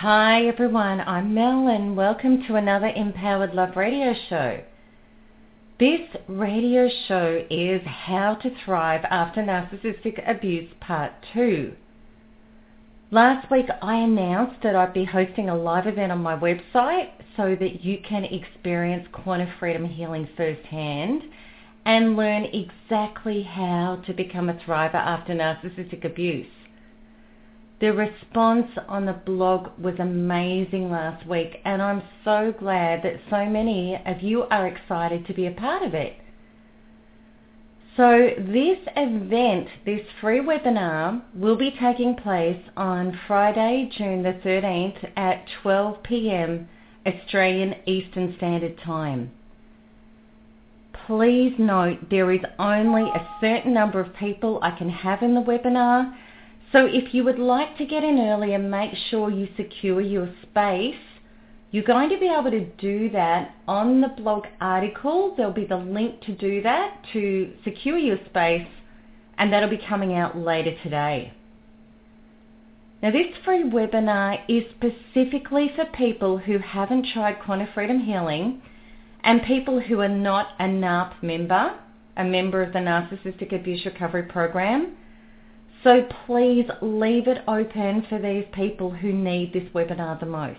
Hi everyone, I'm Mel and welcome to another Empowered Love radio show. This radio show is How to Thrive After Narcissistic Abuse Part 2. Last week I announced that I'd be hosting a live event on my website so that you can experience quanta freedom healing firsthand and learn exactly how to become a thriver after narcissistic abuse. The response on the blog was amazing last week and I'm so glad that so many of you are excited to be a part of it. So this event, this free webinar, will be taking place on Friday, June the 13th at 12 p.m. Australian Eastern Standard Time. Please note there is only a certain number of people I can have in the webinar so if you would like to get in early and make sure you secure your space, you're going to be able to do that on the blog article. There'll be the link to do that to secure your space and that'll be coming out later today. Now this free webinar is specifically for people who haven't tried Quanta Freedom Healing and people who are not a NARP member, a member of the Narcissistic Abuse Recovery Program, so please leave it open for these people who need this webinar the most.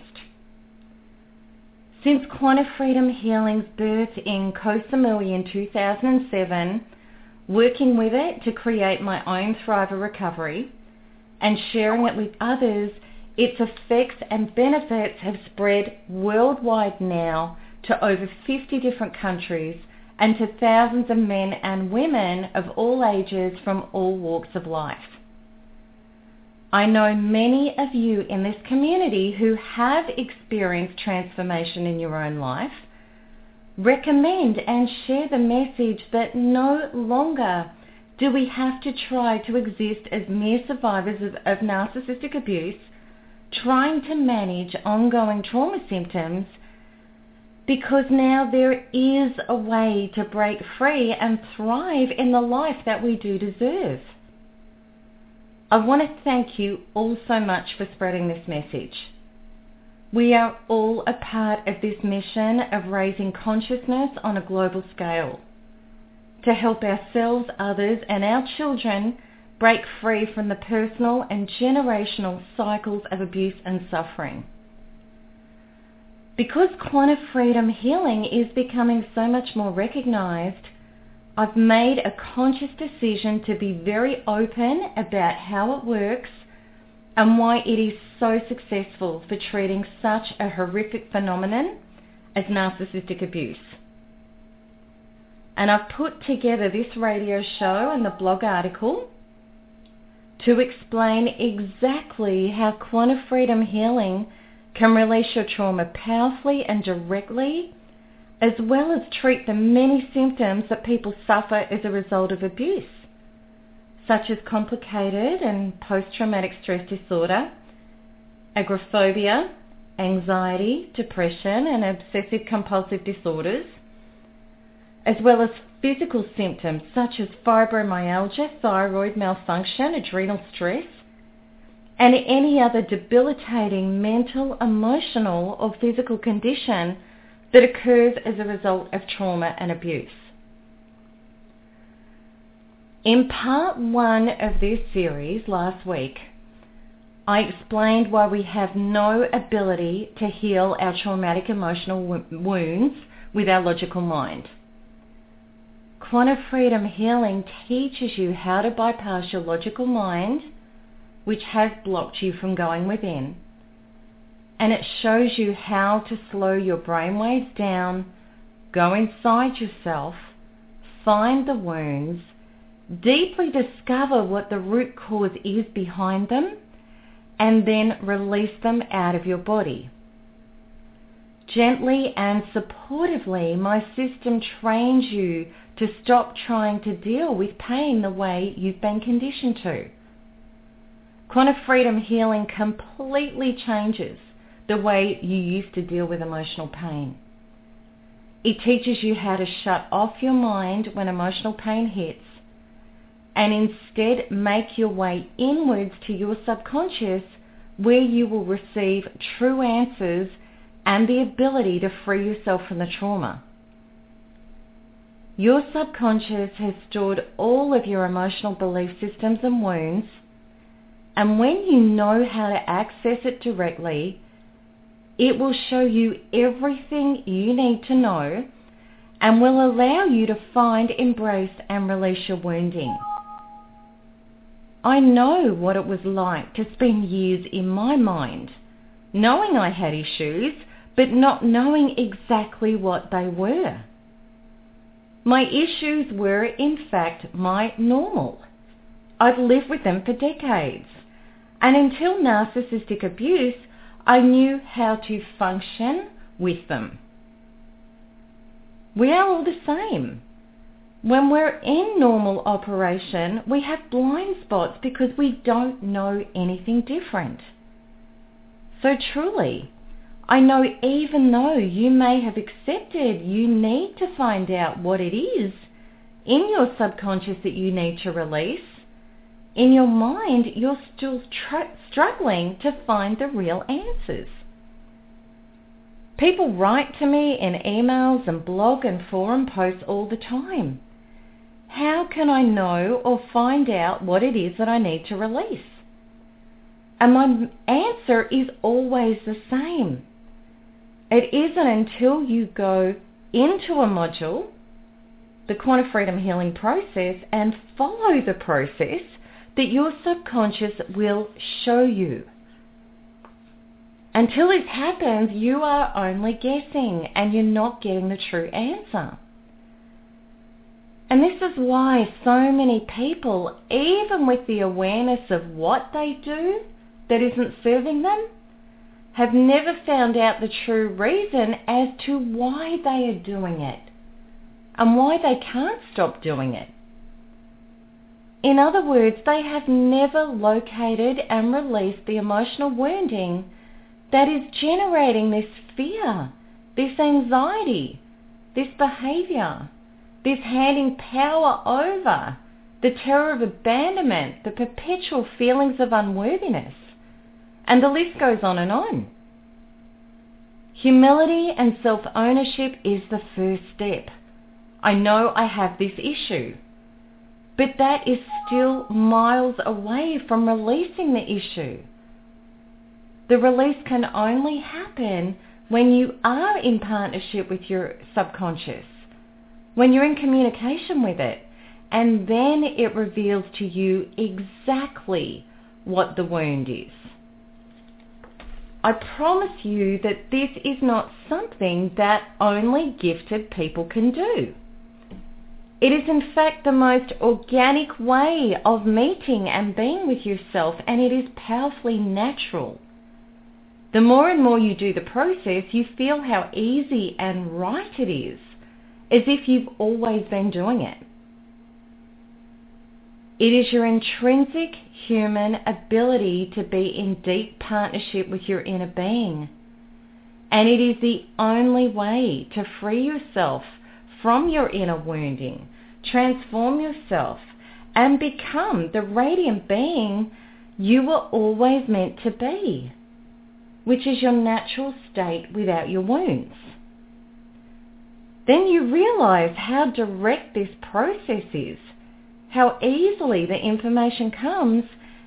Since Quanta Freedom Healing's birth in Koh Samui in 2007, working with it to create my own Thriver recovery and sharing it with others, its effects and benefits have spread worldwide now to over 50 different countries and to thousands of men and women of all ages from all walks of life. I know many of you in this community who have experienced transformation in your own life recommend and share the message that no longer do we have to try to exist as mere survivors of, of narcissistic abuse, trying to manage ongoing trauma symptoms because now there is a way to break free and thrive in the life that we do deserve. I want to thank you all so much for spreading this message. We are all a part of this mission of raising consciousness on a global scale to help ourselves, others and our children break free from the personal and generational cycles of abuse and suffering. Because quanta freedom healing is becoming so much more recognized, I've made a conscious decision to be very open about how it works and why it is so successful for treating such a horrific phenomenon as narcissistic abuse. And I've put together this radio show and the blog article to explain exactly how quanta freedom healing can release your trauma powerfully and directly as well as treat the many symptoms that people suffer as a result of abuse, such as complicated and post-traumatic stress disorder, agoraphobia, anxiety, depression and obsessive compulsive disorders, as well as physical symptoms such as fibromyalgia, thyroid malfunction, adrenal stress, and any other debilitating mental, emotional or physical condition that occurs as a result of trauma and abuse. In part one of this series last week, I explained why we have no ability to heal our traumatic emotional wounds with our logical mind. Quanta Freedom Healing teaches you how to bypass your logical mind, which has blocked you from going within, and it shows you how to slow your brainwaves down, go inside yourself, find the wounds, deeply discover what the root cause is behind them, and then release them out of your body. Gently and supportively, my system trains you to stop trying to deal with pain the way you've been conditioned to. Quanta Freedom Healing completely changes the way you used to deal with emotional pain. It teaches you how to shut off your mind when emotional pain hits and instead make your way inwards to your subconscious where you will receive true answers and the ability to free yourself from the trauma. Your subconscious has stored all of your emotional belief systems and wounds, and when you know how to access it directly, it will show you everything you need to know and will allow you to find, embrace, and release your wounding. I know what it was like to spend years in my mind, knowing I had issues, but not knowing exactly what they were. My issues were, in fact, my normal. I'd lived with them for decades. And until narcissistic abuse, I knew how to function with them. We are all the same. When we're in normal operation, we have blind spots because we don't know anything different. So truly, I know even though you may have accepted you need to find out what it is in your subconscious that you need to release, in your mind you're still tr- struggling to find the real answers. People write to me in emails and blog and forum posts all the time how can I know or find out what it is that I need to release? And my answer is always the same. It isn't until you go into a module, the Quanta Freedom Healing process, and follow the process that your subconscious will show you. Until this happens, you are only guessing and you're not getting the true answer. And this is why so many people, even with the awareness of what they do that isn't serving them, have never found out the true reason as to why they are doing it and why they can't stop doing it. In other words, they have never located and released the emotional wounding that is generating this fear, this anxiety, this behavior this handing power over, the terror of abandonment, the perpetual feelings of unworthiness. And the list goes on and on. Humility and self-ownership is the first step. I know I have this issue, but that is still miles away from releasing the issue. The release can only happen when you are in partnership with your subconscious when you're in communication with it. And then it reveals to you exactly what the wound is. I promise you that this is not something that only gifted people can do. It is in fact the most organic way of meeting and being with yourself and it is powerfully natural. The more and more you do the process, you feel how easy and right it is as if you've always been doing it. It is your intrinsic human ability to be in deep partnership with your inner being. And it is the only way to free yourself from your inner wounding, transform yourself, and become the radiant being you were always meant to be, which is your natural state without your wounds then you realize how direct this process is, how easily the information comes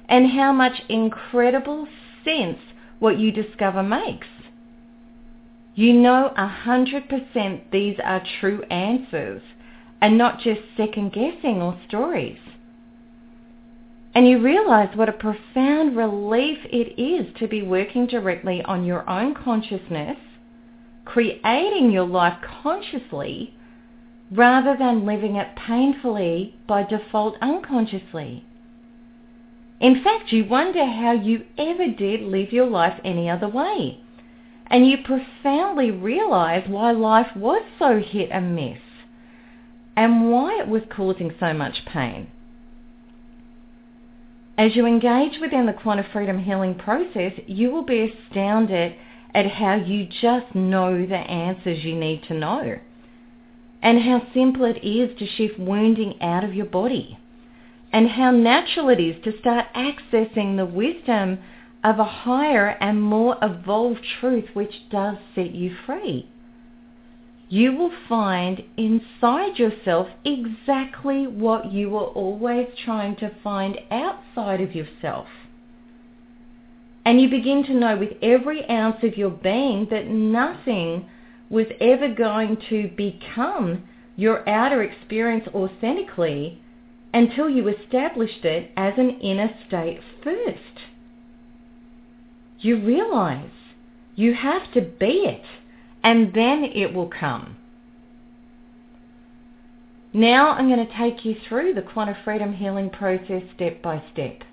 and how much incredible sense what you discover makes. You know a hundred percent these are true answers and not just second guessing or stories. And you realize what a profound relief it is to be working directly on your own consciousness, creating your life consciously, rather than living it painfully by default unconsciously. In fact, you wonder how you ever did live your life any other way. And you profoundly realize why life was so hit and miss and why it was causing so much pain. As you engage within the quanta freedom healing process, you will be astounded at how you just know the answers you need to know. And how simple it is to shift wounding out of your body. And how natural it is to start accessing the wisdom of a higher and more evolved truth which does set you free you will find inside yourself exactly what you were always trying to find outside of yourself. And you begin to know with every ounce of your being that nothing was ever going to become your outer experience authentically until you established it as an inner state first. You realize you have to be it and then it will come. Now I'm going to take you through the quanta freedom healing process step by step.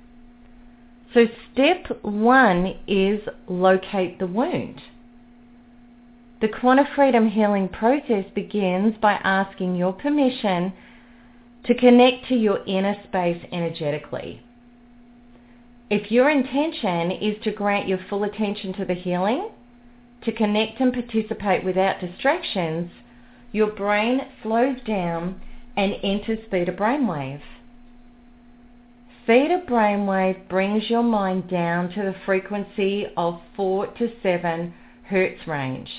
So step one is locate the wound. The quanta freedom healing process begins by asking your permission to connect to your inner space energetically. If your intention is to grant your full attention to the healing, to connect and participate without distractions, your brain slows down and enters theta brainwave. Theta brainwave brings your mind down to the frequency of 4 to 7 hertz range.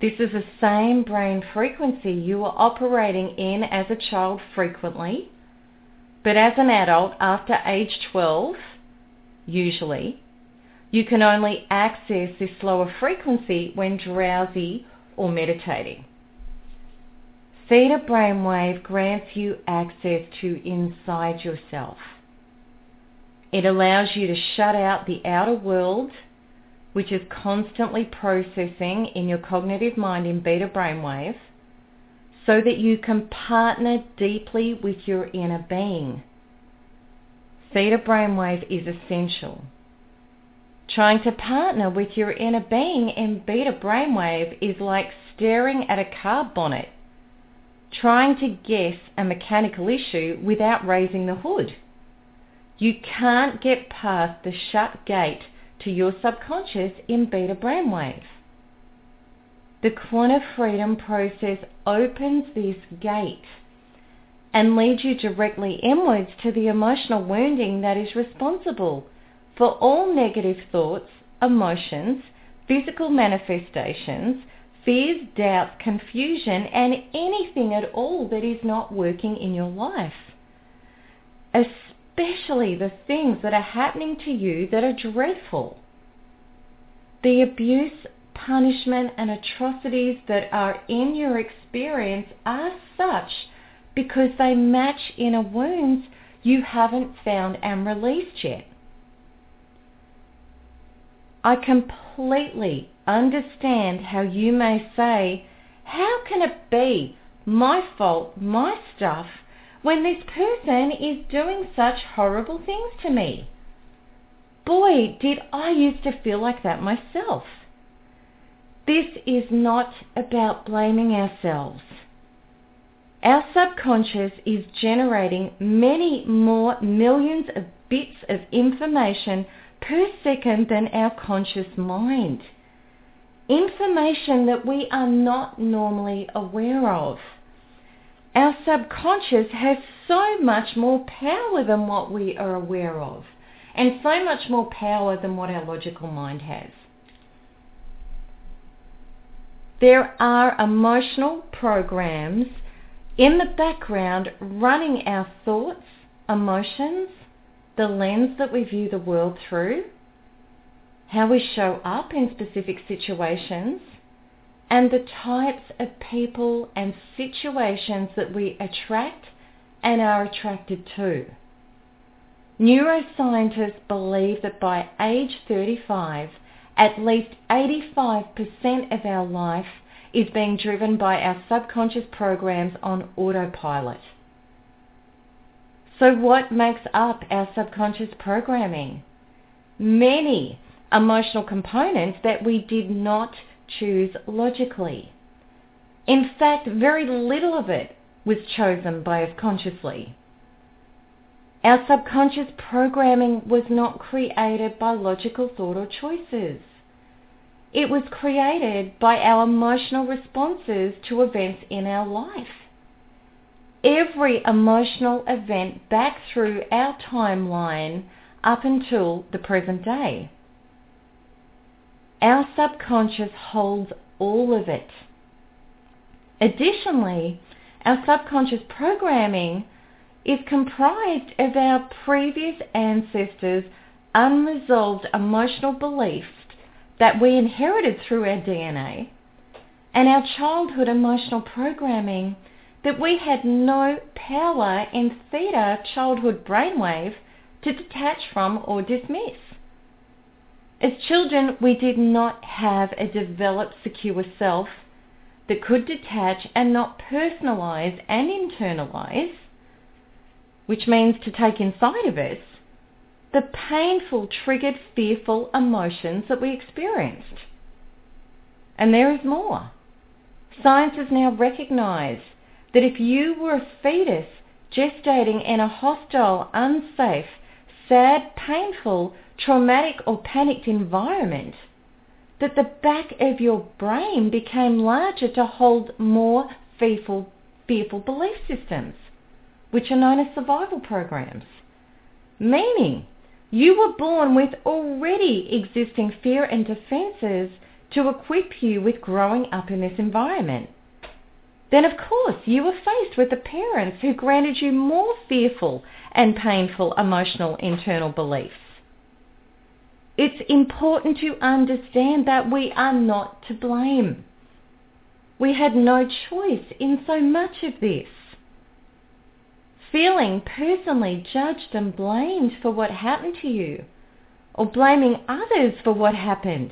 This is the same brain frequency you were operating in as a child frequently, but as an adult after age 12, usually, you can only access this slower frequency when drowsy or meditating. Theta brainwave grants you access to inside yourself. It allows you to shut out the outer world, which is constantly processing in your cognitive mind in beta brainwave, so that you can partner deeply with your inner being. Theta brainwave is essential Trying to partner with your inner being in beta brainwave is like staring at a car bonnet, trying to guess a mechanical issue without raising the hood. You can't get past the shut gate to your subconscious in beta brainwave. The quanta freedom process opens this gate and leads you directly inwards to the emotional wounding that is responsible for all negative thoughts, emotions, physical manifestations, fears, doubts, confusion, and anything at all that is not working in your life. Especially the things that are happening to you that are dreadful. The abuse, punishment, and atrocities that are in your experience are such because they match inner wounds you haven't found and released yet. I completely understand how you may say, how can it be my fault, my stuff, when this person is doing such horrible things to me? Boy, did I used to feel like that myself. This is not about blaming ourselves. Our subconscious is generating many more millions of bits of information per second than our conscious mind. Information that we are not normally aware of. Our subconscious has so much more power than what we are aware of, and so much more power than what our logical mind has. There are emotional programs in the background running our thoughts, emotions, the lens that we view the world through, how we show up in specific situations, and the types of people and situations that we attract and are attracted to. Neuroscientists believe that by age 35, at least 85% of our life is being driven by our subconscious programs on autopilot. So what makes up our subconscious programming? Many emotional components that we did not choose logically. In fact, very little of it was chosen by us consciously. Our subconscious programming was not created by logical thought or choices. It was created by our emotional responses to events in our life. Every emotional event back through our timeline up until the present day. Our subconscious holds all of it. Additionally, our subconscious programming is comprised of our previous ancestors' unresolved emotional beliefs that we inherited through our DNA and our childhood emotional programming that we had no power in theta childhood brainwave to detach from or dismiss. As children, we did not have a developed secure self that could detach and not personalize and internalize which means to take inside of us the painful, triggered, fearful emotions that we experienced. And there is more. Science has now recognized that if you were a fetus gestating in a hostile, unsafe, sad, painful, traumatic or panicked environment, that the back of your brain became larger to hold more fearful, fearful belief systems which are known as survival programs. Meaning, you were born with already existing fear and defenses to equip you with growing up in this environment. Then of course you were faced with the parents who granted you more fearful and painful emotional internal beliefs. It's important to understand that we are not to blame. We had no choice in so much of this feeling personally judged and blamed for what happened to you or blaming others for what happened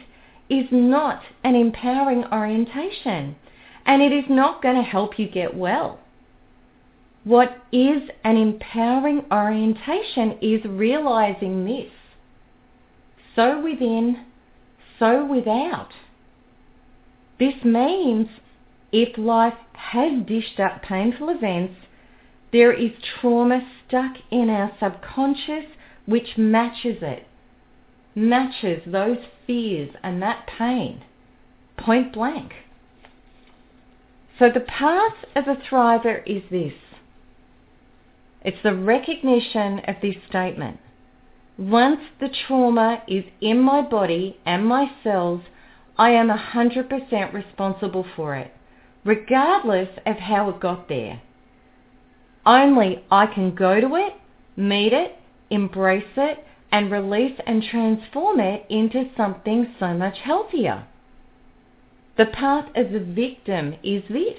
is not an empowering orientation and it is not going to help you get well. What is an empowering orientation is realizing this. So within, so without. This means if life has dished up painful events there is trauma stuck in our subconscious which matches it, matches those fears and that pain, point blank. So the path of a thriver is this. It's the recognition of this statement. Once the trauma is in my body and my cells, I am 100% responsible for it, regardless of how it got there. Only I can go to it, meet it, embrace it, and release and transform it into something so much healthier. The path of the victim is this.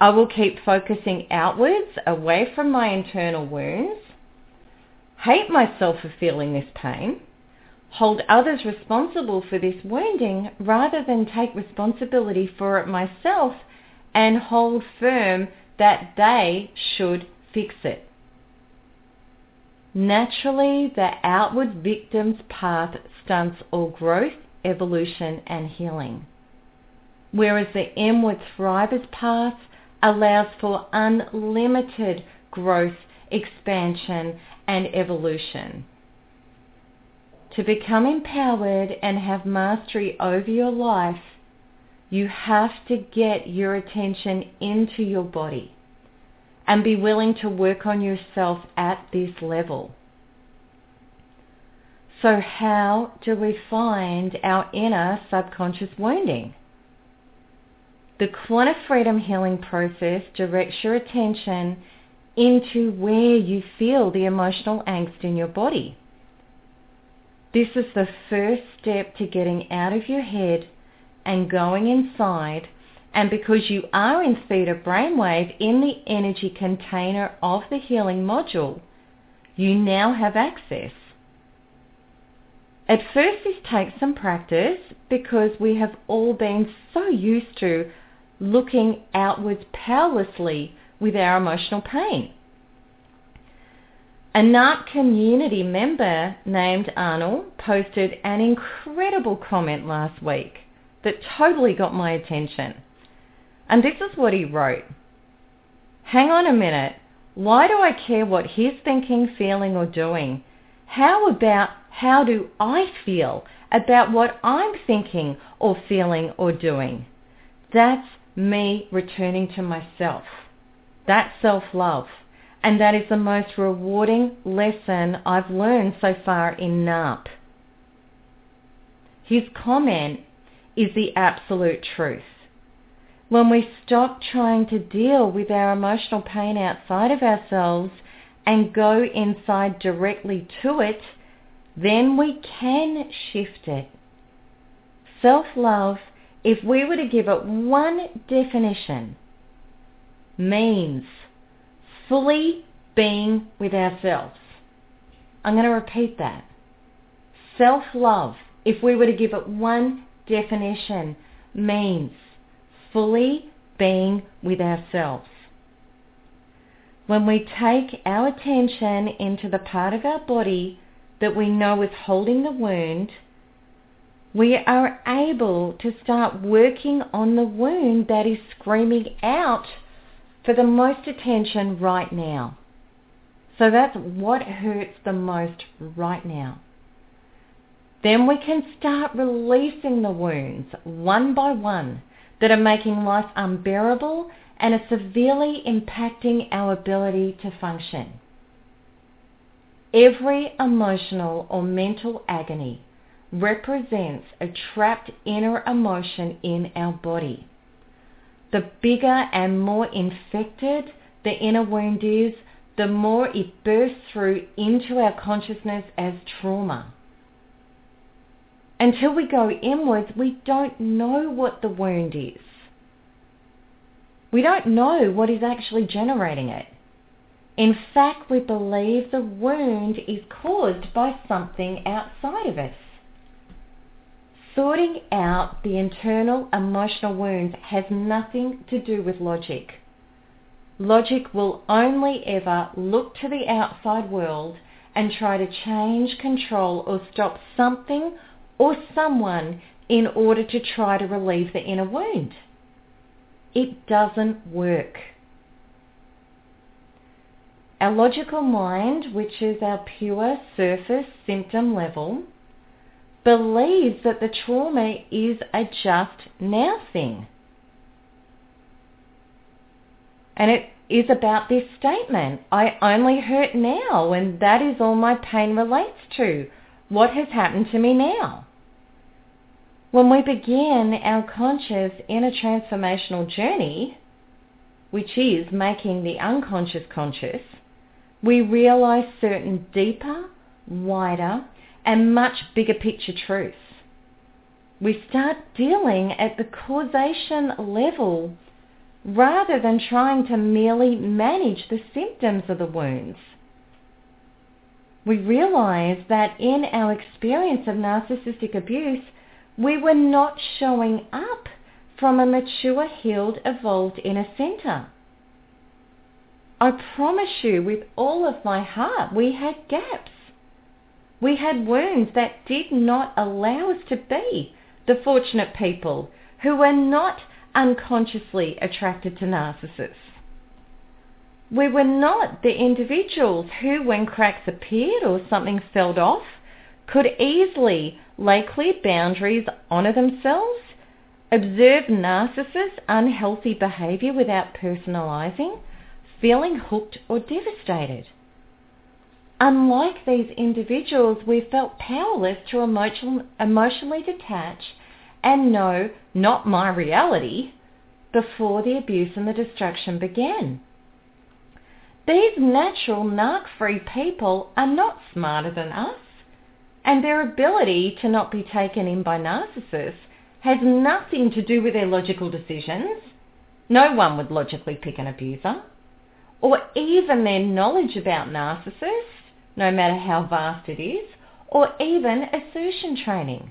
I will keep focusing outwards, away from my internal wounds, hate myself for feeling this pain, hold others responsible for this wounding rather than take responsibility for it myself and hold firm that they should fix it. Naturally, the outward victim's path stunts all growth, evolution and healing, whereas the inward thriver's path allows for unlimited growth, expansion and evolution. To become empowered and have mastery over your life, you have to get your attention into your body and be willing to work on yourself at this level. So how do we find our inner subconscious wounding? The Quanta Freedom Healing process directs your attention into where you feel the emotional angst in your body. This is the first step to getting out of your head and going inside. And because you are in theta brainwave in the energy container of the healing module, you now have access. At first this takes some practice because we have all been so used to looking outwards powerlessly with our emotional pain. A NARP community member named Arnold posted an incredible comment last week that totally got my attention. And this is what he wrote. Hang on a minute. Why do I care what he's thinking, feeling or doing? How about how do I feel about what I'm thinking or feeling or doing? That's me returning to myself. That's self-love. And that is the most rewarding lesson I've learned so far in NARP. His comment is the absolute truth. When we stop trying to deal with our emotional pain outside of ourselves and go inside directly to it, then we can shift it. Self-love, if we were to give it one definition, means fully being with ourselves. I'm going to repeat that. Self-love, if we were to give it one definition, means fully being with ourselves. When we take our attention into the part of our body that we know is holding the wound, we are able to start working on the wound that is screaming out for the most attention right now. So that's what hurts the most right now. Then we can start releasing the wounds one by one that are making life unbearable and are severely impacting our ability to function. Every emotional or mental agony represents a trapped inner emotion in our body. The bigger and more infected the inner wound is, the more it bursts through into our consciousness as trauma. Until we go inwards, we don't know what the wound is. We don't know what is actually generating it. In fact, we believe the wound is caused by something outside of us. Sorting out the internal emotional wounds has nothing to do with logic. Logic will only ever look to the outside world and try to change, control or stop something or someone in order to try to relieve the inner wound. It doesn't work. Our logical mind, which is our pure surface symptom level, believes that the trauma is a just now thing. And it is about this statement, I only hurt now and that is all my pain relates to. What has happened to me now? When we begin our conscious inner transformational journey, which is making the unconscious conscious, we realize certain deeper, wider, and much bigger picture truths. We start dealing at the causation level rather than trying to merely manage the symptoms of the wounds. We realize that in our experience of narcissistic abuse, we were not showing up from a mature, healed, evolved inner center. I promise you with all of my heart, we had gaps. We had wounds that did not allow us to be the fortunate people who were not unconsciously attracted to narcissists. We were not the individuals who, when cracks appeared or something fell off, could easily lay clear boundaries, honour themselves, observe narcissists' unhealthy behaviour without personalising, feeling hooked or devastated. Unlike these individuals, we felt powerless to emotion, emotionally detach and know not my reality, before the abuse and the destruction began. These natural narc-free people are not smarter than us, and their ability to not be taken in by narcissists has nothing to do with their logical decisions. No one would logically pick an abuser. Or even their knowledge about narcissists, no matter how vast it is, or even assertion training.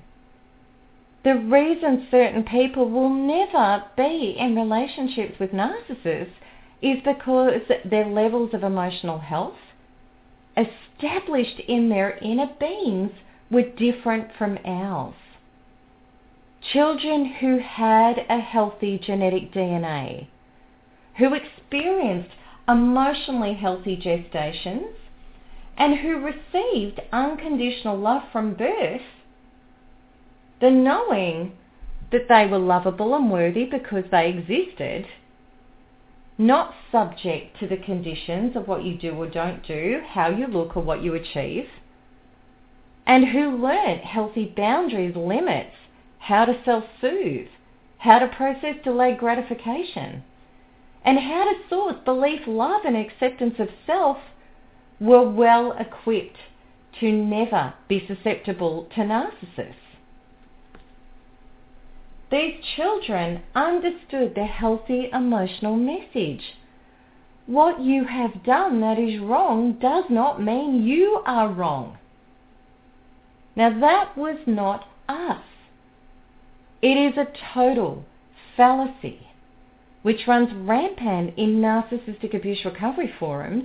The reason certain people will never be in relationships with narcissists is because their levels of emotional health established in their inner beings were different from ours. Children who had a healthy genetic DNA, who experienced emotionally healthy gestations, and who received unconditional love from birth, the knowing that they were lovable and worthy because they existed, not subject to the conditions of what you do or don't do, how you look or what you achieve, and who learnt healthy boundaries, limits, how to self-soothe, how to process delayed gratification, and how to source belief, love and acceptance of self were well equipped to never be susceptible to narcissists. These children understood the healthy emotional message. What you have done that is wrong does not mean you are wrong. Now that was not us. It is a total fallacy which runs rampant in narcissistic abuse recovery forums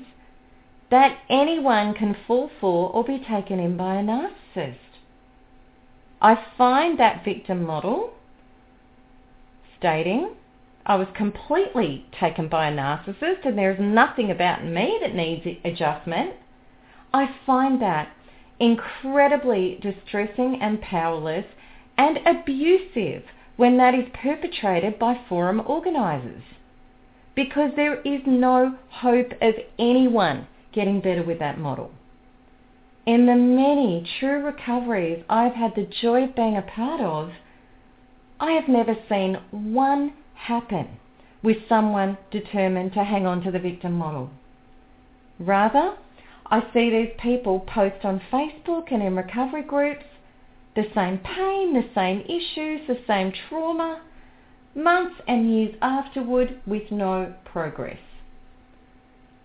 that anyone can fall for or be taken in by a narcissist. I find that victim model stating I was completely taken by a narcissist and there's nothing about me that needs adjustment. I find that incredibly distressing and powerless and abusive when that is perpetrated by forum organisers because there is no hope of anyone getting better with that model. In the many true recoveries I've had the joy of being a part of, I have never seen one happen with someone determined to hang on to the victim model. Rather, I see these people post on Facebook and in recovery groups the same pain, the same issues, the same trauma, months and years afterward with no progress.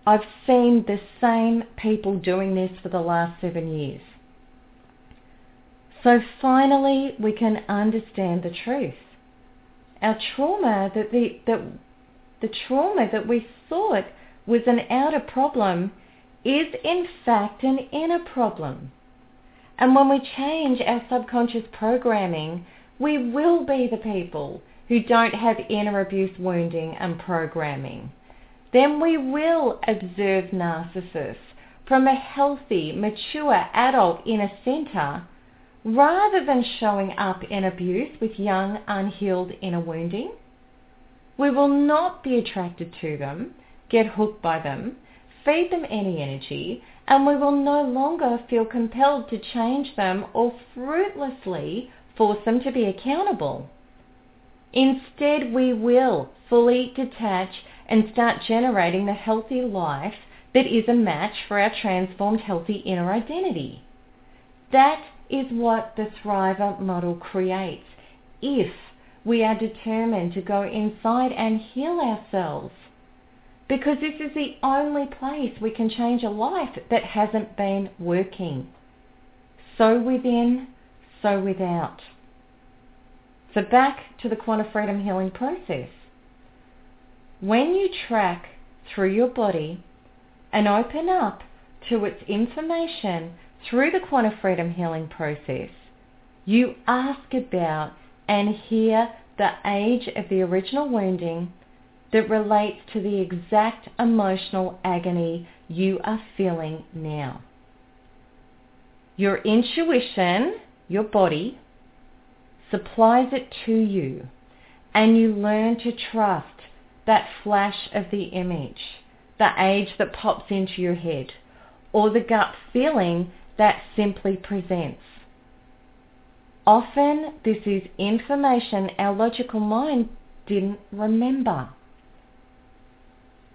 I've seen the same people doing this for the last seven years. So finally we can understand the truth. Our trauma that the, that the trauma that we thought was an outer problem is in fact an inner problem. And when we change our subconscious programming, we will be the people who don't have inner abuse wounding and programming then we will observe narcissists from a healthy, mature adult inner center rather than showing up in abuse with young, unhealed inner wounding. We will not be attracted to them, get hooked by them, feed them any energy, and we will no longer feel compelled to change them or fruitlessly force them to be accountable. Instead, we will fully detach and start generating the healthy life that is a match for our transformed healthy inner identity. That is what the Thriver model creates if we are determined to go inside and heal ourselves. Because this is the only place we can change a life that hasn't been working. So within, so without. So back to the quanta freedom healing process. When you track through your body and open up to its information through the quanta freedom healing process, you ask about and hear the age of the original wounding that relates to the exact emotional agony you are feeling now. Your intuition, your body, supplies it to you and you learn to trust that flash of the image, the age that pops into your head, or the gut feeling that simply presents. Often this is information our logical mind didn't remember.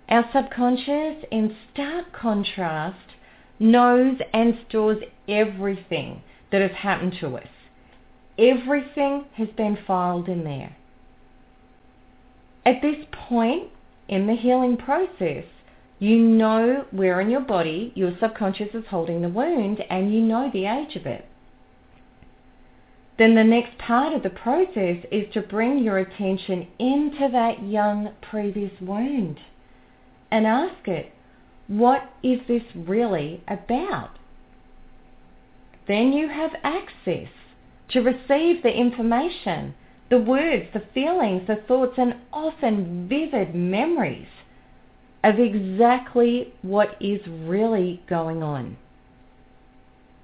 Our subconscious, in stark contrast, knows and stores everything that has happened to us. Everything has been filed in there. At this point in the healing process, you know where in your body your subconscious is holding the wound and you know the age of it. Then the next part of the process is to bring your attention into that young previous wound and ask it, what is this really about? Then you have access to receive the information, the words, the feelings, the thoughts, and often vivid memories of exactly what is really going on.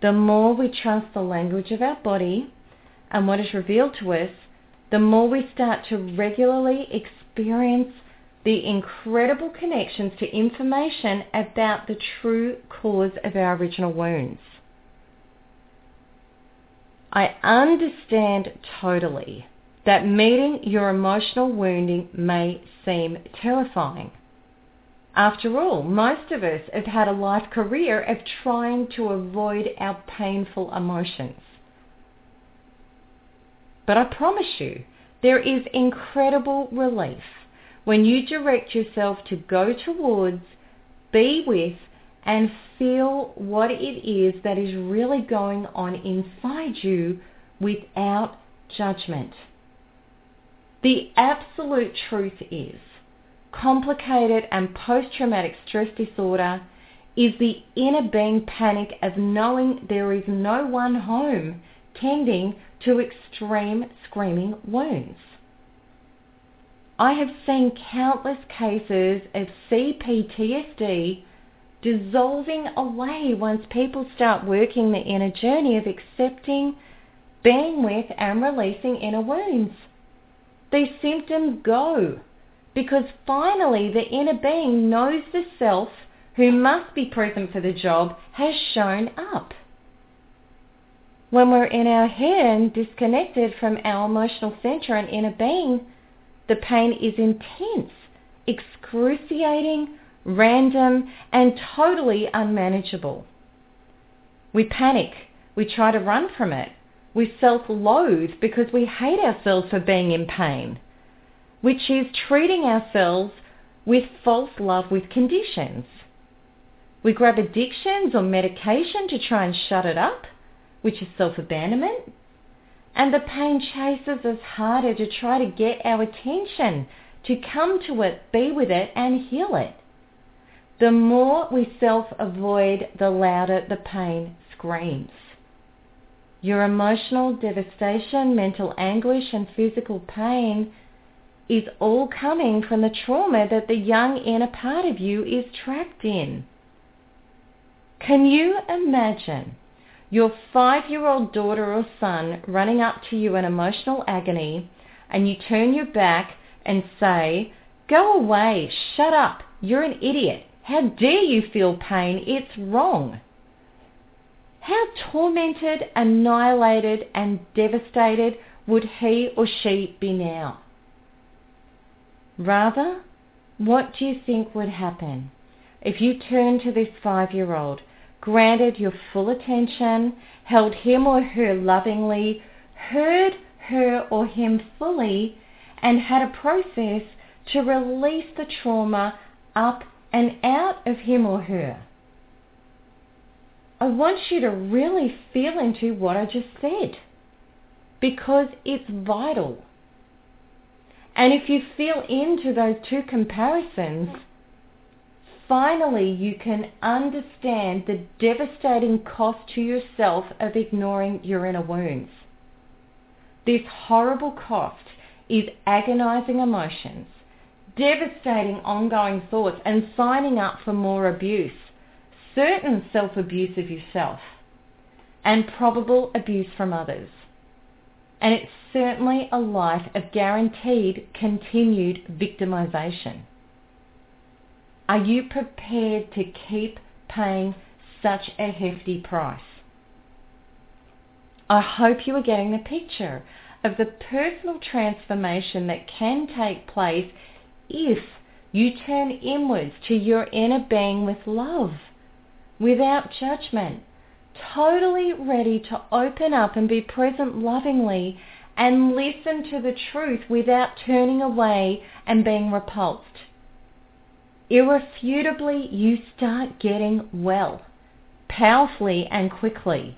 The more we trust the language of our body and what is revealed to us, the more we start to regularly experience the incredible connections to information about the true cause of our original wounds. I understand totally that meeting your emotional wounding may seem terrifying. After all, most of us have had a life career of trying to avoid our painful emotions. But I promise you, there is incredible relief when you direct yourself to go towards, be with, and feel what it is that is really going on inside you without judgment. The absolute truth is, complicated and post-traumatic stress disorder is the inner being panic of knowing there is no one home tending to extreme screaming wounds. I have seen countless cases of CPTSD dissolving away once people start working the inner journey of accepting, being with and releasing inner wounds. These symptoms go because finally the inner being knows the self who must be present for the job has shown up. When we're in our head and disconnected from our emotional center and inner being, the pain is intense, excruciating, random, and totally unmanageable. We panic. We try to run from it. We self-loathe because we hate ourselves for being in pain, which is treating ourselves with false love with conditions. We grab addictions or medication to try and shut it up, which is self-abandonment and the pain chases us harder to try to get our attention, to come to it, be with it, and heal it. The more we self-avoid, the louder the pain screams. Your emotional devastation, mental anguish, and physical pain is all coming from the trauma that the young inner part of you is trapped in. Can you imagine your five-year-old daughter or son running up to you in emotional agony and you turn your back and say, go away, shut up, you're an idiot. How dare you feel pain? It's wrong. How tormented, annihilated, and devastated would he or she be now? Rather, what do you think would happen if you turned to this five-year-old granted your full attention, held him or her lovingly, heard her or him fully, and had a process to release the trauma up and out of him or her. I want you to really feel into what I just said because it's vital. And if you feel into those two comparisons, finally you can understand the devastating cost to yourself of ignoring your inner wounds. This horrible cost is agonizing emotions, devastating ongoing thoughts, and signing up for more abuse, certain self-abuse of yourself, and probable abuse from others. And it's certainly a life of guaranteed continued victimization. Are you prepared to keep paying such a hefty price? I hope you are getting the picture of the personal transformation that can take place if you turn inwards to your inner being with love, without judgment, totally ready to open up and be present lovingly and listen to the truth without turning away and being repulsed. Irrefutably, you start getting well, powerfully and quickly,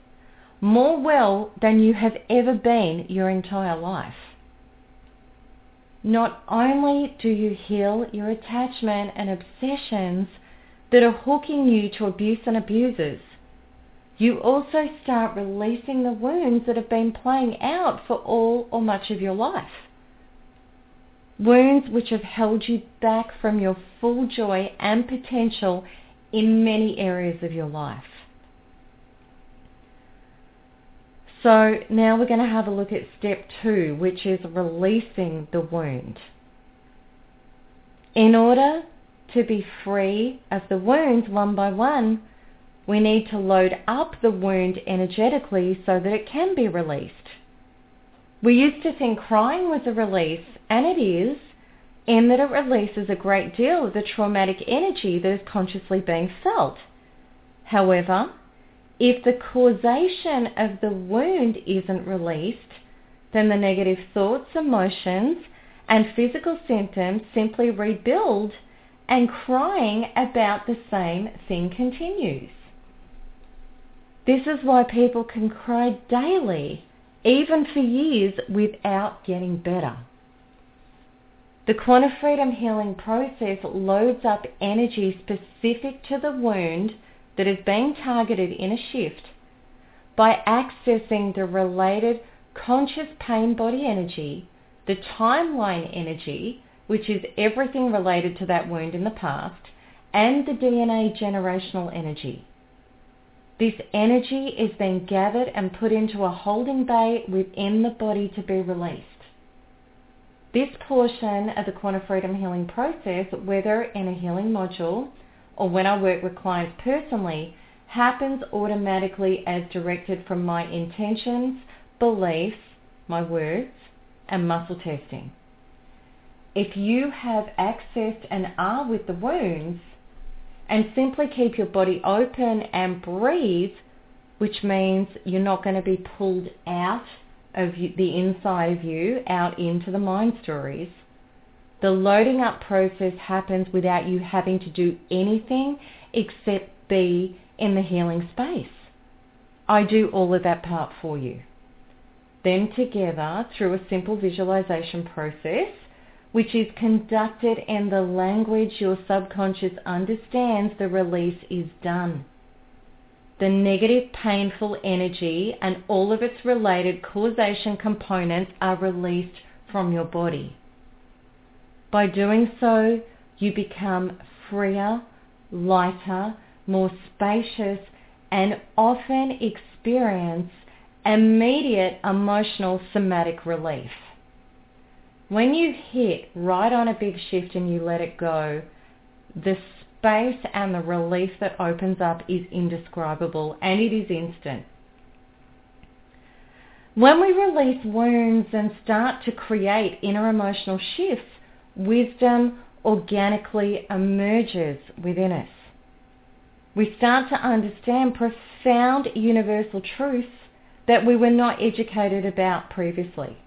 more well than you have ever been your entire life. Not only do you heal your attachment and obsessions that are hooking you to abuse and abusers, you also start releasing the wounds that have been playing out for all or much of your life. Wounds which have held you back from your full joy and potential in many areas of your life. So now we're going to have a look at step two, which is releasing the wound. In order to be free of the wounds one by one, we need to load up the wound energetically so that it can be released. We used to think crying was a release, and it is, in that it releases a great deal of the traumatic energy that is consciously being felt. However, if the causation of the wound isn't released, then the negative thoughts, emotions, and physical symptoms simply rebuild and crying about the same thing continues. This is why people can cry daily, even for years, without getting better. The Quanta Freedom Healing process loads up energy specific to the wound that is being targeted in a shift by accessing the related conscious pain body energy, the timeline energy, which is everything related to that wound in the past, and the DNA generational energy. This energy is then gathered and put into a holding bay within the body to be released. This portion of the Quanta Freedom Healing process, whether in a healing module or when I work with clients personally happens automatically as directed from my intentions, beliefs, my words, and muscle testing. If you have accessed and are with the wounds and simply keep your body open and breathe, which means you're not going to be pulled out of the inside of you out into the mind stories, the loading up process happens without you having to do anything except be in the healing space. I do all of that part for you. Then together, through a simple visualization process, which is conducted in the language your subconscious understands, the release is done. The negative painful energy and all of its related causation components are released from your body. By doing so, you become freer, lighter, more spacious, and often experience immediate emotional somatic relief. When you hit right on a big shift and you let it go, the space and the relief that opens up is indescribable and it is instant. When we release wounds and start to create inner emotional shifts, wisdom organically emerges within us. We start to understand profound universal truths that we were not educated about previously.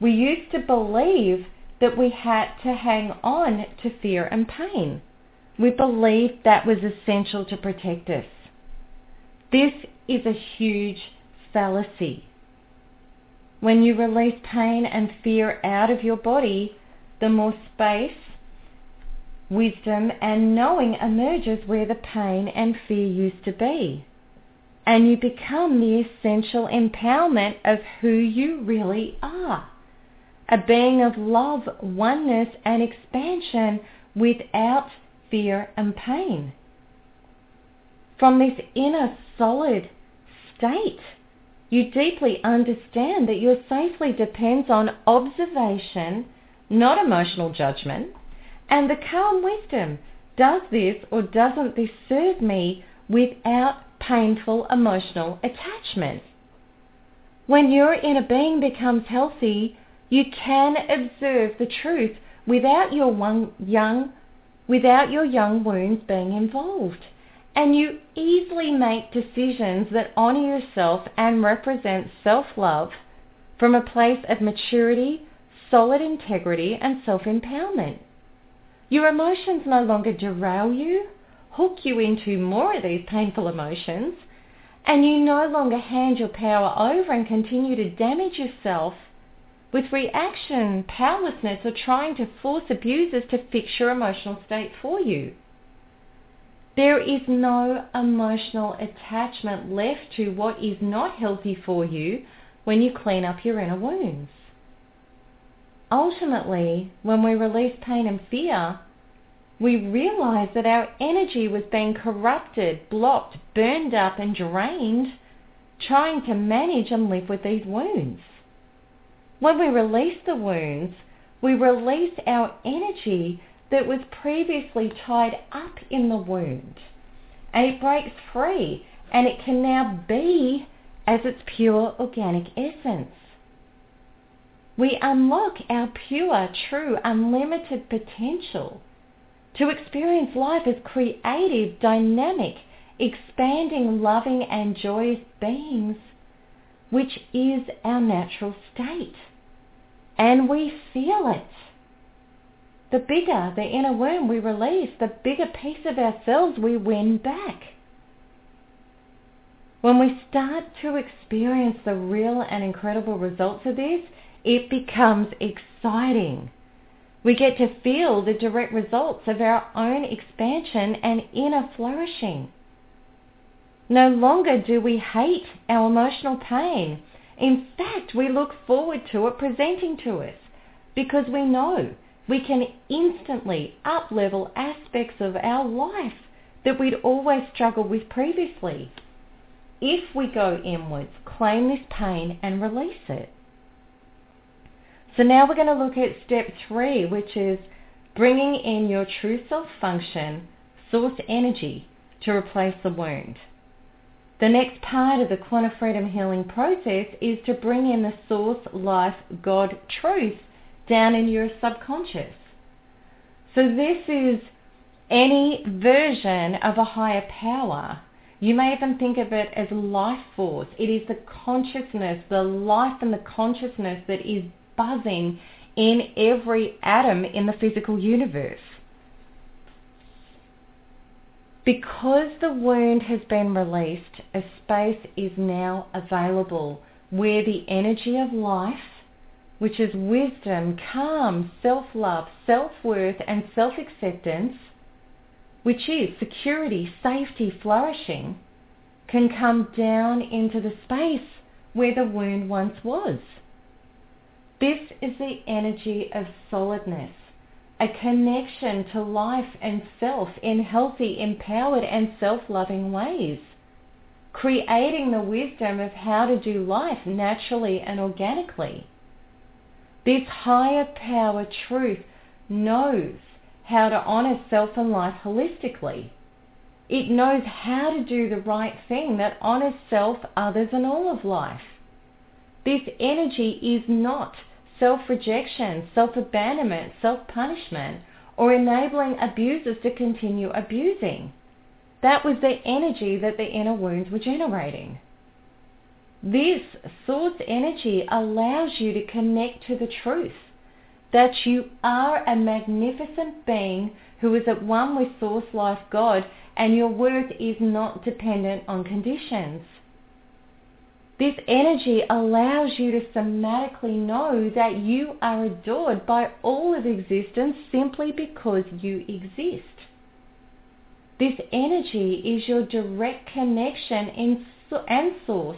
We used to believe that we had to hang on to fear and pain. We believed that was essential to protect us. This is a huge fallacy. When you release pain and fear out of your body, the more space, wisdom and knowing emerges where the pain and fear used to be. And you become the essential empowerment of who you really are. A being of love, oneness and expansion without fear and pain. From this inner solid state, you deeply understand that your safely depends on observation, not emotional judgment, and the calm wisdom. Does this or doesn't this serve me without painful emotional attachment? When your inner being becomes healthy, you can observe the truth without your one young without your young wounds being involved. And you easily make decisions that honor yourself and represent self-love from a place of maturity, solid integrity, and self-empowerment. Your emotions no longer derail you, hook you into more of these painful emotions, and you no longer hand your power over and continue to damage yourself with reaction, powerlessness, or trying to force abusers to fix your emotional state for you. There is no emotional attachment left to what is not healthy for you when you clean up your inner wounds. Ultimately, when we release pain and fear, we realize that our energy was being corrupted, blocked, burned up, and drained trying to manage and live with these wounds. When we release the wounds, we release our energy that was previously tied up in the wound. And it breaks free and it can now be as its pure organic essence. We unlock our pure, true, unlimited potential to experience life as creative, dynamic, expanding, loving and joyous beings, which is our natural state. And we feel it. The bigger the inner worm we release, the bigger piece of ourselves we win back. When we start to experience the real and incredible results of this, it becomes exciting. We get to feel the direct results of our own expansion and inner flourishing. No longer do we hate our emotional pain. In fact, we look forward to it presenting to us because we know we can instantly up-level aspects of our life that we'd always struggled with previously. If we go inwards, claim this pain and release it. So now we're going to look at step three, which is bringing in your true self function, source energy, to replace the wound. The next part of the quanta freedom healing process is to bring in the source, life, God, truth down in your subconscious. So this is any version of a higher power. You may even think of it as life force. It is the consciousness, the life and the consciousness that is buzzing in every atom in the physical universe. Because the wound has been released, a space is now available where the energy of life, which is wisdom, calm, self-love, self-worth and self-acceptance, which is security, safety, flourishing, can come down into the space where the wound once was. This is the energy of solidness a connection to life and self in healthy, empowered and self-loving ways. Creating the wisdom of how to do life naturally and organically. This higher power truth knows how to honor self and life holistically. It knows how to do the right thing that honors self, others and all of life. This energy is not self-rejection, self-abandonment, self-punishment, or enabling abusers to continue abusing. That was the energy that the inner wounds were generating. This source energy allows you to connect to the truth that you are a magnificent being who is at one with Source Life God and your worth is not dependent on conditions. This energy allows you to somatically know that you are adored by all of existence simply because you exist. This energy is your direct connection in, and source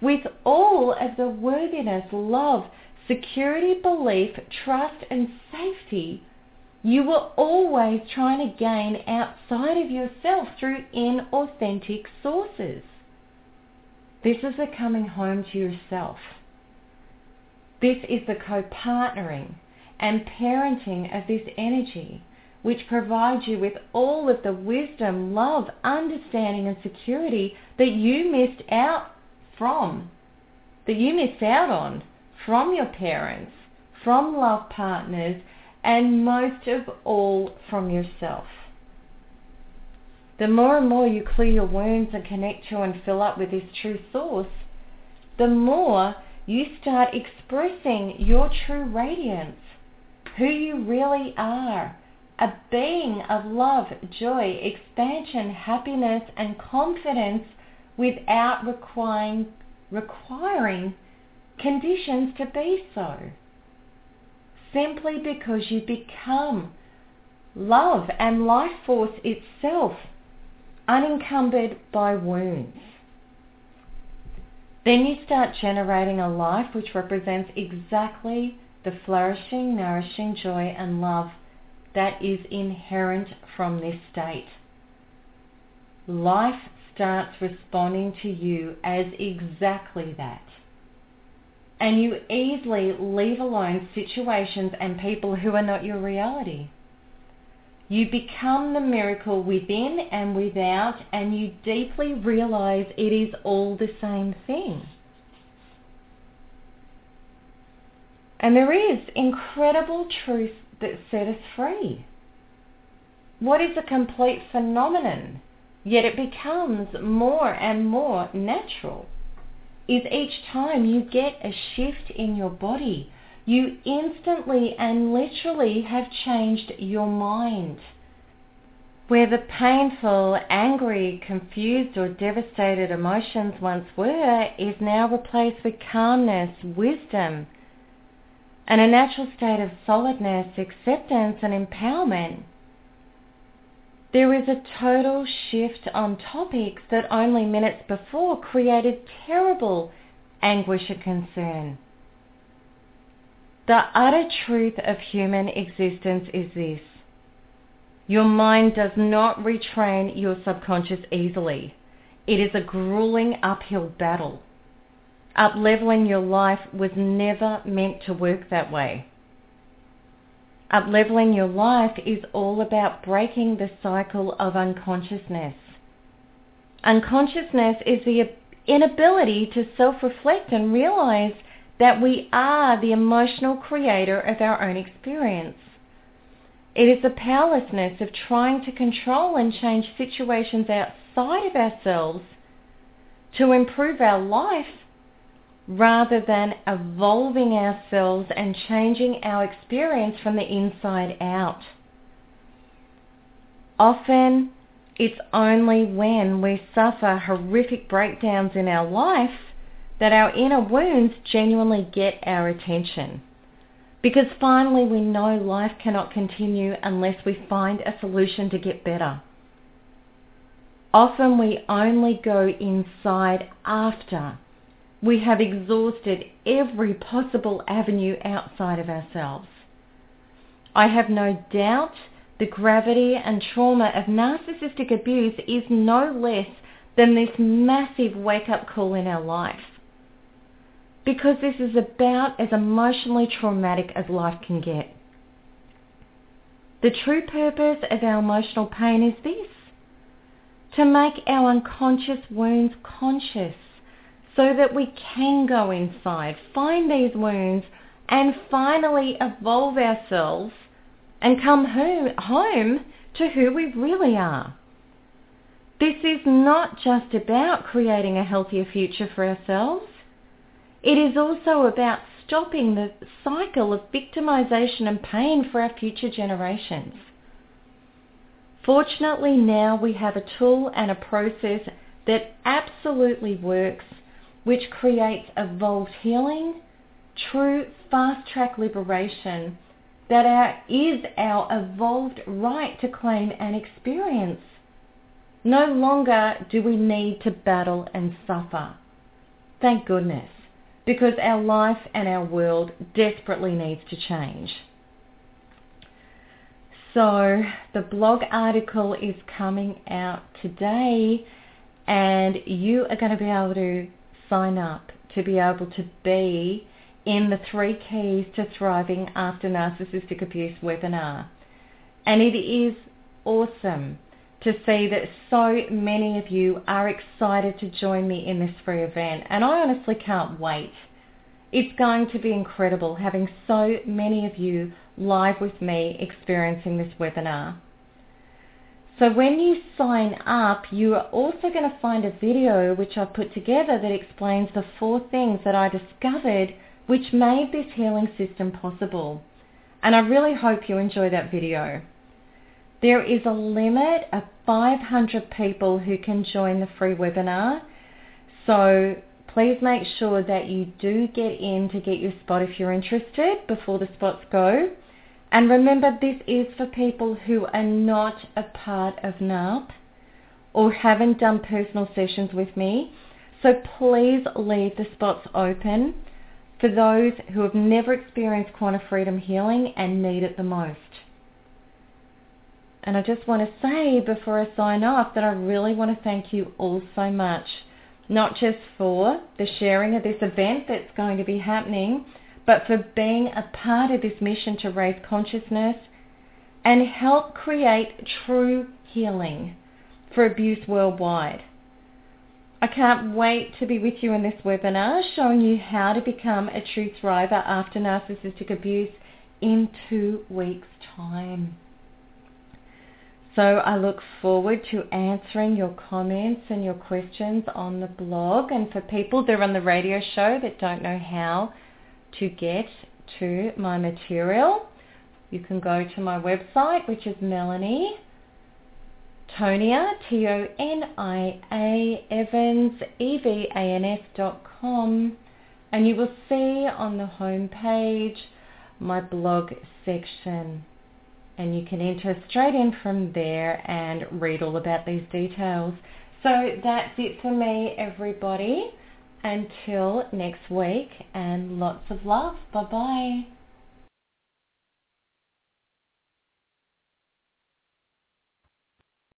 with all of the worthiness, love, security, belief, trust and safety you were always trying to gain outside of yourself through inauthentic sources. This is the coming home to yourself. This is the co-partnering and parenting of this energy which provides you with all of the wisdom, love, understanding and security that you missed out from that you miss out on from your parents, from love partners, and most of all from yourself. The more and more you clear your wounds and connect to and fill up with this true source, the more you start expressing your true radiance, who you really are, a being of love, joy, expansion, happiness, and confidence without requiring, requiring conditions to be so. Simply because you become love and life force itself, unencumbered by wounds. Then you start generating a life which represents exactly the flourishing, nourishing joy and love that is inherent from this state. Life starts responding to you as exactly that. And you easily leave alone situations and people who are not your reality. You become the miracle within and without, and you deeply realize it is all the same thing. And there is incredible truth that set us free. What is a complete phenomenon, yet it becomes more and more natural, is each time you get a shift in your body, you instantly and literally have changed your mind. Where the painful, angry, confused or devastated emotions once were is now replaced with calmness, wisdom, and a natural state of solidness, acceptance and empowerment. There is a total shift on topics that only minutes before created terrible anguish and concern. The utter truth of human existence is this. Your mind does not retrain your subconscious easily. It is a grueling uphill battle. Up-leveling your life was never meant to work that way. Up-leveling your life is all about breaking the cycle of unconsciousness. Unconsciousness is the inability to self-reflect and realize that we are the emotional creator of our own experience. It is the powerlessness of trying to control and change situations outside of ourselves to improve our life rather than evolving ourselves and changing our experience from the inside out. Often, it's only when we suffer horrific breakdowns in our life that our inner wounds genuinely get our attention. Because finally we know life cannot continue unless we find a solution to get better. Often we only go inside after we have exhausted every possible avenue outside of ourselves. I have no doubt the gravity and trauma of narcissistic abuse is no less than this massive wake-up call in our life. Because this is about as emotionally traumatic as life can get. The true purpose of our emotional pain is this, to make our unconscious wounds conscious so that we can go inside, find these wounds, and finally evolve ourselves and come home, home to who we really are. This is not just about creating a healthier future for ourselves. It is also about stopping the cycle of victimization and pain for our future generations. Fortunately now we have a tool and a process that absolutely works which creates evolved healing, true fast-track liberation that our, is our evolved right to claim and experience. No longer do we need to battle and suffer. Thank goodness, because our life and our world desperately needs to change. So the blog article is coming out today and you are going to be able to sign up to be able to be in the three keys to thriving after narcissistic abuse webinar. And it is awesome to see that so many of you are excited to join me in this free event and I honestly can't wait. It's going to be incredible having so many of you live with me experiencing this webinar. So when you sign up, you are also going to find a video which I've put together that explains the four things that I discovered which made this healing system possible. And I really hope you enjoy that video. There is a limit of 500 people who can join the free webinar. So please make sure that you do get in to get your spot if you're interested before the spots go. And remember, this is for people who are not a part of NARP or haven't done personal sessions with me. So please leave the spots open for those who have never experienced quanta freedom healing and need it the most. And I just want to say before I sign off that I really want to thank you all so much, not just for the sharing of this event that's going to be happening, but for being a part of this mission to raise consciousness and help create true healing for abuse worldwide. I can't wait to be with you in this webinar showing you how to become a true thriver after narcissistic abuse in two weeks' time. So I look forward to answering your comments and your questions on the blog. And for people that are on the radio show that don't know how to get to my material, you can go to my website, which is Melanie Tonia, T-O-N-I-A, Evans, E-V-A-N-S dot com, and you will see on the home page my blog section. And you can enter straight in from there and read all about these details. So that's it for me, everybody. Until next week, and lots of love. Bye-bye.